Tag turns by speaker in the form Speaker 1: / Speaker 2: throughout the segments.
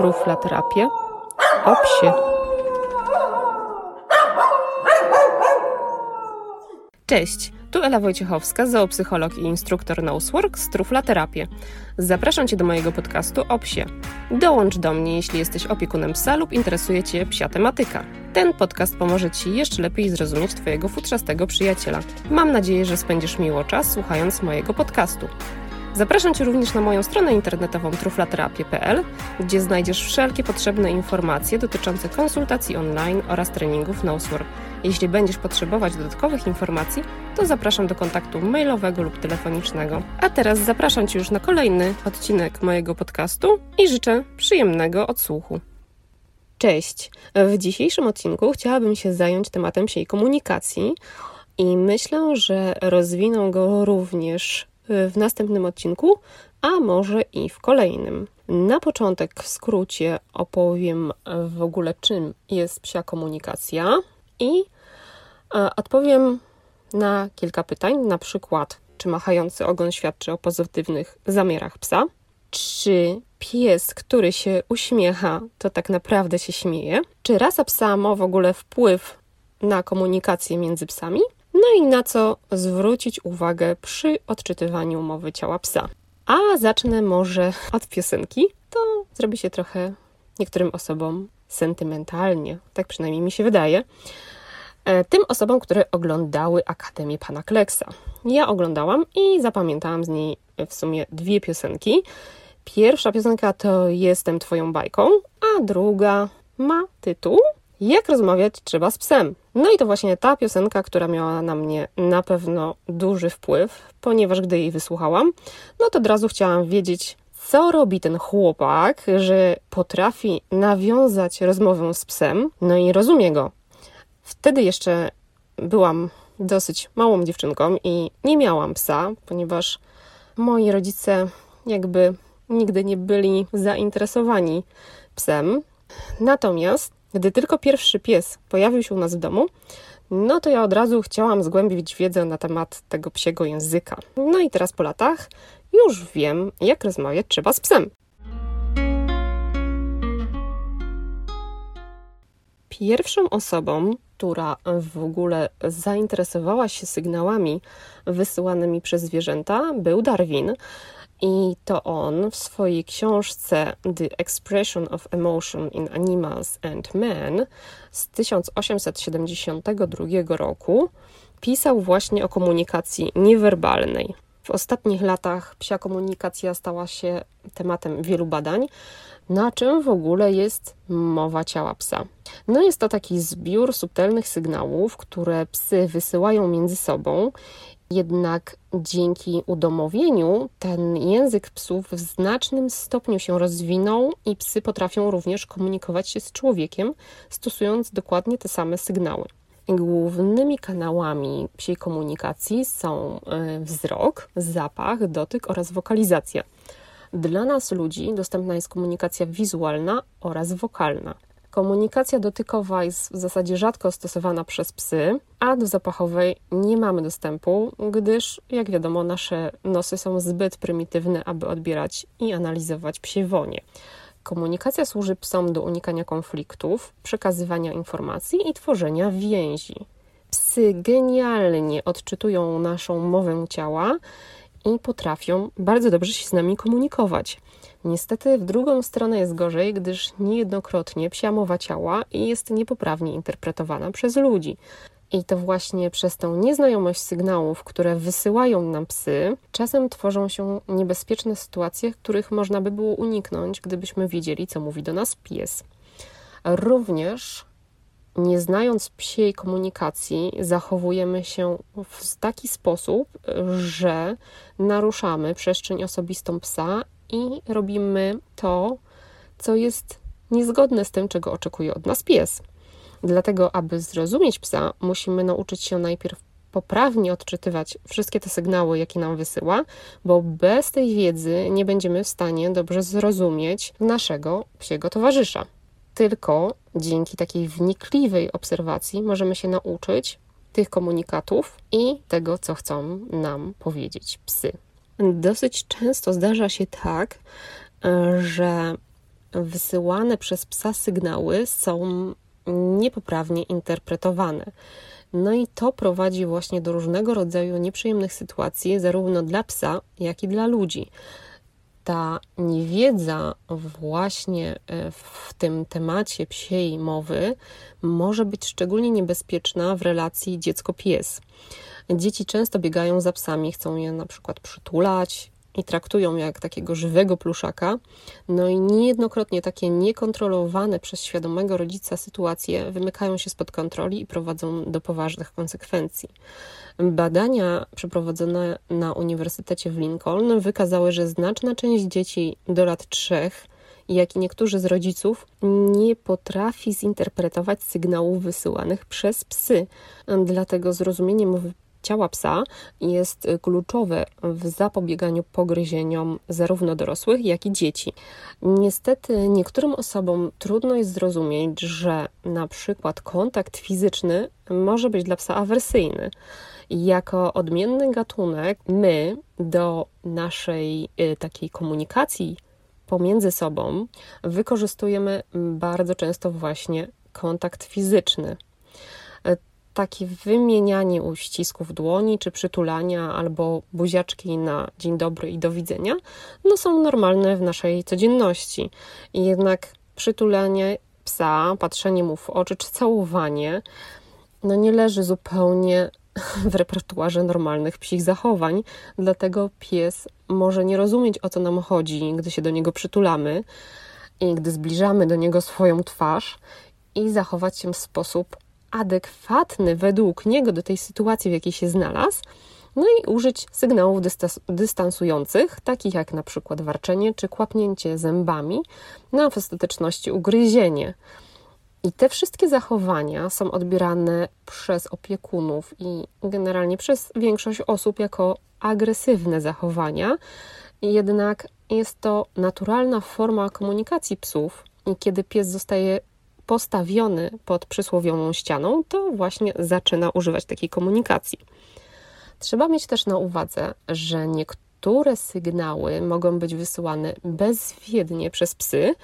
Speaker 1: truflaterapię o psie. Cześć, tu Ela Wojciechowska, zoopsycholog i instruktor Nosework z Truflaterapię. Zapraszam Cię do mojego podcastu o psie. Dołącz do mnie, jeśli jesteś opiekunem psa lub interesuje Cię psia tematyka. Ten podcast pomoże Ci jeszcze lepiej zrozumieć Twojego futrzastego przyjaciela. Mam nadzieję, że spędzisz miło czas słuchając mojego podcastu. Zapraszam Cię również na moją stronę internetową truflaterapię.pl, gdzie znajdziesz wszelkie potrzebne informacje dotyczące konsultacji online oraz treningów Nosework. Jeśli będziesz potrzebować dodatkowych informacji, to zapraszam do kontaktu mailowego lub telefonicznego. A teraz zapraszam Cię już na kolejny odcinek mojego podcastu i życzę przyjemnego odsłuchu. Cześć! W dzisiejszym odcinku chciałabym się zająć tematem siej komunikacji i myślę, że rozwinę go również w następnym odcinku, a może i w kolejnym. Na początek w skrócie opowiem w ogóle, czym jest psia komunikacja i odpowiem na kilka pytań, na przykład, czy machający ogon świadczy o pozytywnych zamiarach psa, czy pies, który się uśmiecha, to tak naprawdę się śmieje, czy rasa psa ma w ogóle wpływ na komunikację między psami, no i na co zwrócić uwagę przy odczytywaniu mowy ciała psa. A zacznę może od piosenki. To zrobi się trochę niektórym osobom sentymentalnie, tak przynajmniej mi się wydaje. E, tym osobom, które oglądały Akademię Pana Kleksa. Ja oglądałam i zapamiętałam z niej w sumie dwie piosenki. Pierwsza piosenka to Jestem Twoją bajką, a druga ma tytuł Jak rozmawiać trzeba z psem. No i to właśnie ta piosenka, która miała na mnie na pewno duży wpływ, ponieważ gdy jej wysłuchałam, no to od razu chciałam wiedzieć, co robi ten chłopak, że potrafi nawiązać rozmowę z psem, no i rozumie go. Wtedy jeszcze byłam dosyć małą dziewczynką i nie miałam psa, ponieważ moi rodzice jakby nigdy nie byli zainteresowani psem. Natomiast gdy tylko pierwszy pies pojawił się u nas w domu, no to ja od razu chciałam zgłębić wiedzę na temat tego psiego języka. No i teraz po latach już wiem, jak rozmawiać trzeba z psem. Pierwszą osobą, która w ogóle zainteresowała się sygnałami wysyłanymi przez zwierzęta, był Darwin. I to on w swojej książce The Expression of Emotion in Animals and Men z 1872 roku pisał właśnie o komunikacji niewerbalnej. W ostatnich latach psia komunikacja stała się tematem wielu badań, na czym w ogóle jest mowa ciała psa. No jest to taki zbiór subtelnych sygnałów, które psy wysyłają między sobą jednak dzięki udomowieniu ten język psów w znacznym stopniu się rozwinął i psy potrafią również komunikować się z człowiekiem, stosując dokładnie te same sygnały. Głównymi kanałami psiej komunikacji są e, wzrok, zapach, dotyk oraz wokalizacja. Dla nas ludzi dostępna jest komunikacja wizualna oraz wokalna. Komunikacja dotykowa jest w zasadzie rzadko stosowana przez psy, a do zapachowej nie mamy dostępu, gdyż, jak wiadomo, nasze nosy są zbyt prymitywne, aby odbierać i analizować psie wonie. Komunikacja służy psom do unikania konfliktów, przekazywania informacji i tworzenia więzi. Psy genialnie odczytują naszą mowę ciała i potrafią bardzo dobrze się z nami komunikować. Niestety w drugą stronę jest gorzej, gdyż niejednokrotnie psia mowa ciała jest niepoprawnie interpretowana przez ludzi. I to właśnie przez tą nieznajomość sygnałów, które wysyłają nam psy, czasem tworzą się niebezpieczne sytuacje, których można by było uniknąć, gdybyśmy wiedzieli, co mówi do nas pies. Również nie znając psiej komunikacji, zachowujemy się w taki sposób, że naruszamy przestrzeń osobistą psa i robimy to, co jest niezgodne z tym, czego oczekuje od nas pies. Dlatego, aby zrozumieć psa, musimy nauczyć się najpierw poprawnie odczytywać wszystkie te sygnały, jakie nam wysyła, bo bez tej wiedzy nie będziemy w stanie dobrze zrozumieć naszego psiego towarzysza. Tylko dzięki takiej wnikliwej obserwacji możemy się nauczyć tych komunikatów i tego, co chcą nam powiedzieć psy. Dosyć często zdarza się tak, że wysyłane przez psa sygnały są niepoprawnie interpretowane. No i to prowadzi właśnie do różnego rodzaju nieprzyjemnych sytuacji, zarówno dla psa, jak i dla ludzi. Ta niewiedza właśnie e, w tym temacie psiej mowy może być szczególnie niebezpieczna w relacji dziecko-pies. Dzieci często biegają za psami, chcą je na przykład przytulać, i traktują jak takiego żywego pluszaka. No i niejednokrotnie takie niekontrolowane przez świadomego rodzica sytuacje wymykają się spod kontroli i prowadzą do poważnych konsekwencji. Badania przeprowadzone na Uniwersytecie w Lincoln wykazały, że znaczna część dzieci do lat trzech jak i niektórzy z rodziców nie potrafi zinterpretować sygnałów wysyłanych przez psy. Dlatego zrozumienie mowy ciała psa jest kluczowe w zapobieganiu pogryzieniom zarówno dorosłych, jak i dzieci. Niestety niektórym osobom trudno jest zrozumieć, że na przykład kontakt fizyczny może być dla psa awersyjny. Jako odmienny gatunek, my do naszej y, takiej komunikacji pomiędzy sobą wykorzystujemy bardzo często właśnie kontakt fizyczny takie wymienianie uścisków dłoni, czy przytulania, albo buziaczki na dzień dobry i do widzenia, no są normalne w naszej codzienności. Jednak przytulanie psa, patrzenie mu w oczy, czy całowanie, no nie leży zupełnie w repertuarze normalnych psich zachowań, dlatego pies może nie rozumieć o co nam chodzi, gdy się do niego przytulamy i gdy zbliżamy do niego swoją twarz i zachować się w sposób adekwatny według niego do tej sytuacji, w jakiej się znalazł, no i użyć sygnałów dystansujących, takich jak na przykład warczenie czy kłapnięcie zębami, no w ostateczności ugryzienie. I te wszystkie zachowania są odbierane przez opiekunów i generalnie przez większość osób jako agresywne zachowania, jednak jest to naturalna forma komunikacji psów. I kiedy pies zostaje postawiony pod przysłowiową ścianą, to właśnie zaczyna używać takiej komunikacji. Trzeba mieć też na uwadze, że niektóre sygnały mogą być wysyłane bezwiednie przez psy,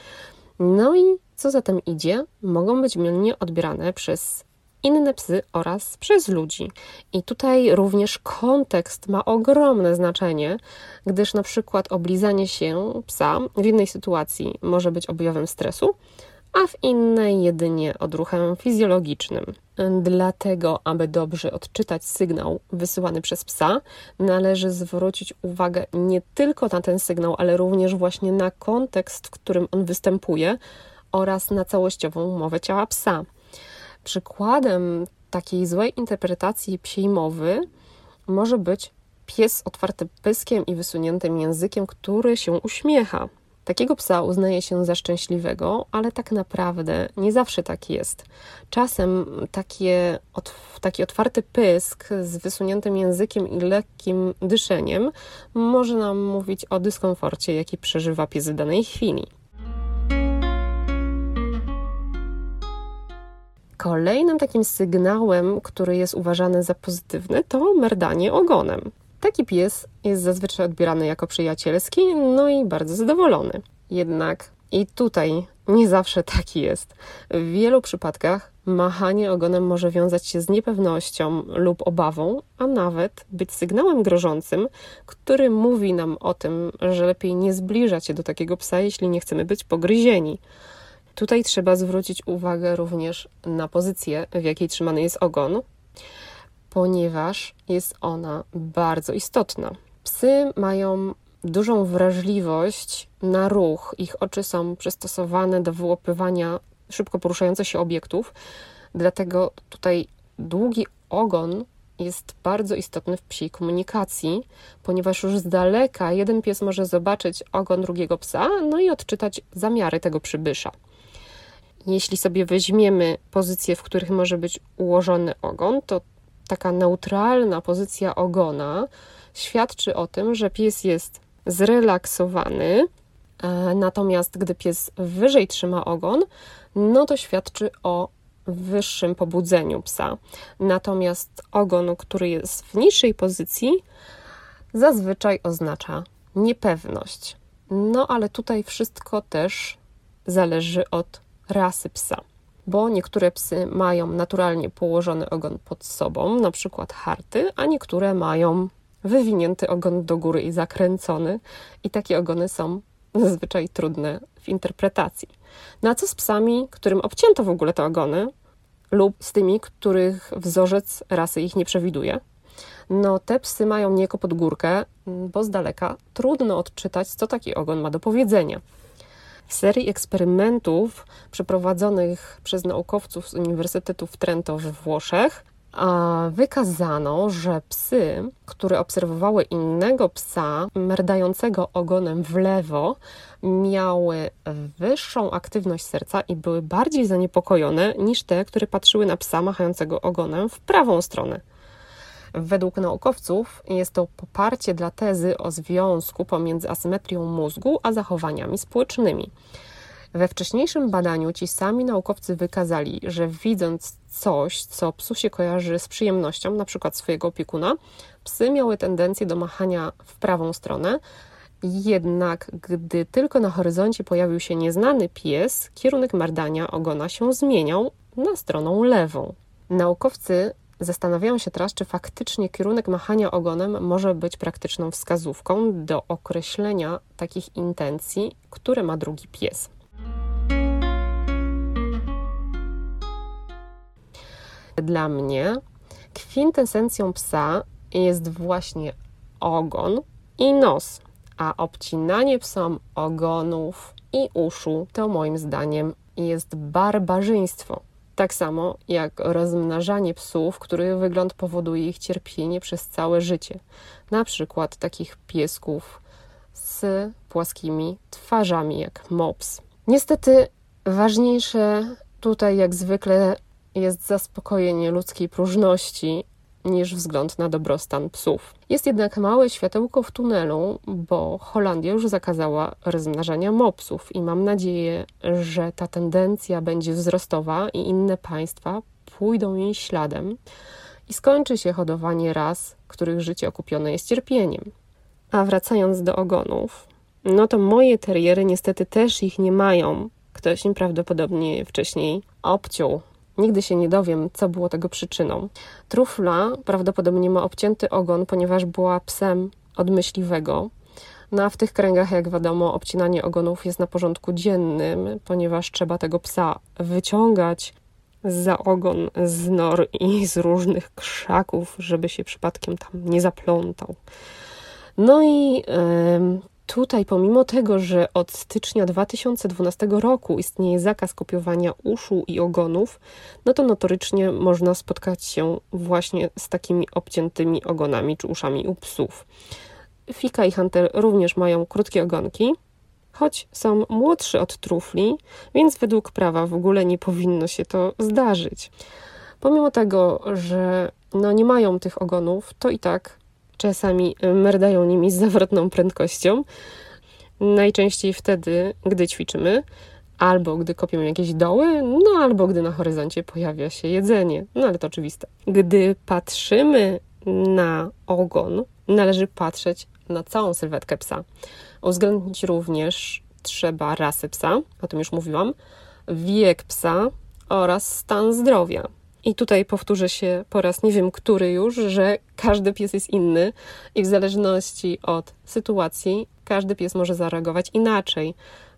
Speaker 1: no i co za tym idzie, mogą być mylnie odbierane przez inne psy oraz przez ludzi. I tutaj również kontekst ma ogromne znaczenie, gdyż na przykład oblizanie się psa w jednej sytuacji może być objawem stresu, a w innej jedynie odruchem fizjologicznym. Dlatego, aby dobrze odczytać sygnał wysyłany przez psa, należy zwrócić uwagę nie tylko na ten sygnał, ale również właśnie na kontekst, w którym on występuje oraz na całościową mowę ciała psa. Przykładem takiej złej interpretacji psiej mowy może być pies otwarty pyskiem i wysuniętym językiem, który się uśmiecha. Takiego psa uznaje się za szczęśliwego, ale tak naprawdę nie zawsze tak jest. Czasem takie, taki otwarty pysk z wysuniętym językiem i lekkim dyszeniem może nam mówić o dyskomforcie, jaki przeżywa pies w danej chwili. Kolejnym takim sygnałem, który jest uważany za pozytywny, to merdanie ogonem. Taki pies jest zazwyczaj odbierany jako przyjacielski, no i bardzo zadowolony. Jednak i tutaj nie zawsze tak jest. W wielu przypadkach machanie ogonem może wiązać się z niepewnością lub obawą, a nawet być sygnałem grożącym, który mówi nam o tym, że lepiej nie zbliżać się do takiego psa, jeśli nie chcemy być pogryzieni. Tutaj trzeba zwrócić uwagę również na pozycję, w jakiej trzymany jest ogon, ponieważ jest ona bardzo istotna. Psy mają dużą wrażliwość na ruch. Ich oczy są przystosowane do wyłapywania szybko poruszających się obiektów, dlatego tutaj długi ogon jest bardzo istotny w psiej komunikacji, ponieważ już z daleka jeden pies może zobaczyć ogon drugiego psa, no i odczytać zamiary tego przybysza. Jeśli sobie weźmiemy pozycje, w których może być ułożony ogon, to taka neutralna pozycja ogona świadczy o tym, że pies jest zrelaksowany, e, natomiast gdy pies wyżej trzyma ogon, no to świadczy o wyższym pobudzeniu psa. Natomiast ogon, który jest w niższej pozycji, zazwyczaj oznacza niepewność. No ale tutaj wszystko też zależy od rasy psa, bo niektóre psy mają naturalnie położony ogon pod sobą, na przykład harty, a niektóre mają wywinięty ogon do góry i zakręcony, i takie ogony są zazwyczaj trudne w interpretacji. Na co z psami, którym obcięto w ogóle te ogony, lub z tymi, których wzorzec rasy ich nie przewiduje? No, te psy mają niejako pod górkę, bo z daleka trudno odczytać, co taki ogon ma do powiedzenia. W serii eksperymentów przeprowadzonych przez naukowców z Uniwersytetu w Trento we Włoszech wykazano, że psy, które obserwowały innego psa merdającego ogonem w lewo, miały wyższą aktywność serca i były bardziej zaniepokojone niż te, które patrzyły na psa machającego ogonem w prawą stronę. Według naukowców jest to poparcie dla tezy o związku pomiędzy asymetrią mózgu a zachowaniami społecznymi. We wcześniejszym badaniu ci sami naukowcy wykazali, że widząc coś, co psu się kojarzy z przyjemnością, przykład swojego opiekuna, psy miały tendencję do machania w prawą stronę, jednak gdy tylko na horyzoncie pojawił się nieznany pies, kierunek mardania ogona się zmieniał na stronę lewą. Naukowcy Zastanawiają się teraz, czy faktycznie kierunek machania ogonem może być praktyczną wskazówką do określenia takich intencji, które ma drugi pies. Dla mnie kwintesencją psa jest właśnie ogon i nos, a obcinanie psom ogonów i uszu to moim zdaniem jest barbarzyństwo. Tak samo jak rozmnażanie psów, których wygląd powoduje ich cierpienie przez całe życie. Na przykład takich piesków z płaskimi twarzami, jak mops. Niestety ważniejsze tutaj, jak zwykle, jest zaspokojenie ludzkiej próżności niż wzgląd na dobrostan psów. Jest jednak małe światełko w tunelu, bo Holandia już zakazała rozmnażania mopsów i mam nadzieję, że ta tendencja będzie wzrostowa i inne państwa pójdą jej śladem i skończy się hodowanie ras, których życie okupione jest cierpieniem. A wracając do ogonów, no to moje teriery niestety też ich nie mają. Ktoś im prawdopodobnie wcześniej obciął Nigdy się nie dowiem, co było tego przyczyną. Trufla prawdopodobnie ma obcięty ogon, ponieważ była psem od myśliwego. No a w tych kręgach, jak wiadomo, obcinanie ogonów jest na porządku dziennym, ponieważ trzeba tego psa wyciągać za ogon z nor i z różnych krzaków, żeby się przypadkiem tam nie zaplątał. No i yy, Tutaj, pomimo tego, że od stycznia 2012 roku istnieje zakaz kopiowania uszu i ogonów, no to notorycznie można spotkać się właśnie z takimi obciętymi ogonami czy uszami u psów. Fika i Hunter również mają krótkie ogonki, choć są młodszy od trufli, więc według prawa w ogóle nie powinno się to zdarzyć. Pomimo tego, że no nie mają tych ogonów, to i tak czasami merdają nimi z zawrotną prędkością. Najczęściej wtedy, gdy ćwiczymy, albo gdy kopiemy jakieś doły, no albo gdy na horyzoncie pojawia się jedzenie. No ale to oczywiste. Gdy patrzymy na ogon, należy patrzeć na całą sylwetkę psa. Uwzględnić również trzeba rasę psa, o tym już mówiłam, wiek psa oraz stan zdrowia. I tutaj powtórzę się po raz nie wiem który już, że każdy pies jest inny i w zależności od sytuacji każdy pies może zareagować inaczej.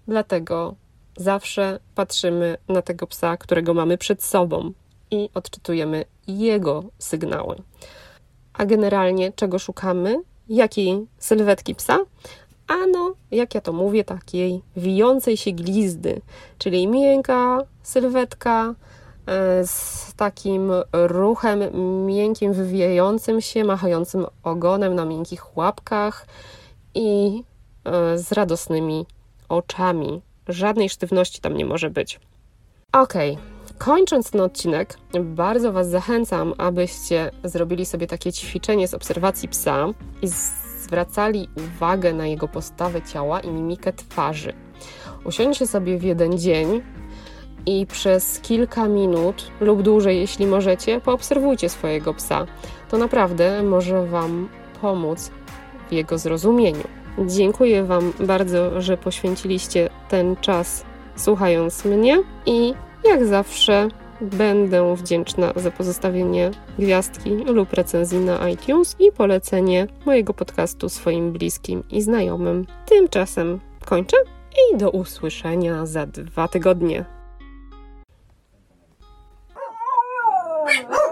Speaker 1: Dlatego zawsze patrzymy na tego psa, którego mamy przed sobą i odczytujemy jego sygnały. A generalnie czego szukamy? Jakiej sylwetki psa? Ano, jak ja to mówię, takiej wijącej się glizdy, czyli miękka sylwetka, z takim ruchem miękkim, wywijającym się, machającym ogonem na miękkich łapkach i e, z radosnymi oczami. Żadnej sztywności tam nie może być. Ok, kończąc ten odcinek, bardzo Was zachęcam, abyście zrobili sobie takie ćwiczenie z obserwacji psa i zwracali uwagę na jego postawę ciała i mimikę twarzy. Usiądźcie sobie w jeden dzień i przez kilka minut lub dłużej, jeśli możecie, poobserwujcie swojego psa. To naprawdę może Wam pomóc w jego zrozumieniu. Dziękuję Wam bardzo, że poświęciliście ten czas słuchając mnie i jak zawsze będę wdzięczna za pozostawienie gwiazdki lub recenzji na iTunes i polecenie mojego podcastu swoim bliskim i znajomym. Tymczasem kończę i do usłyszenia za dwa tygodnie. Oh,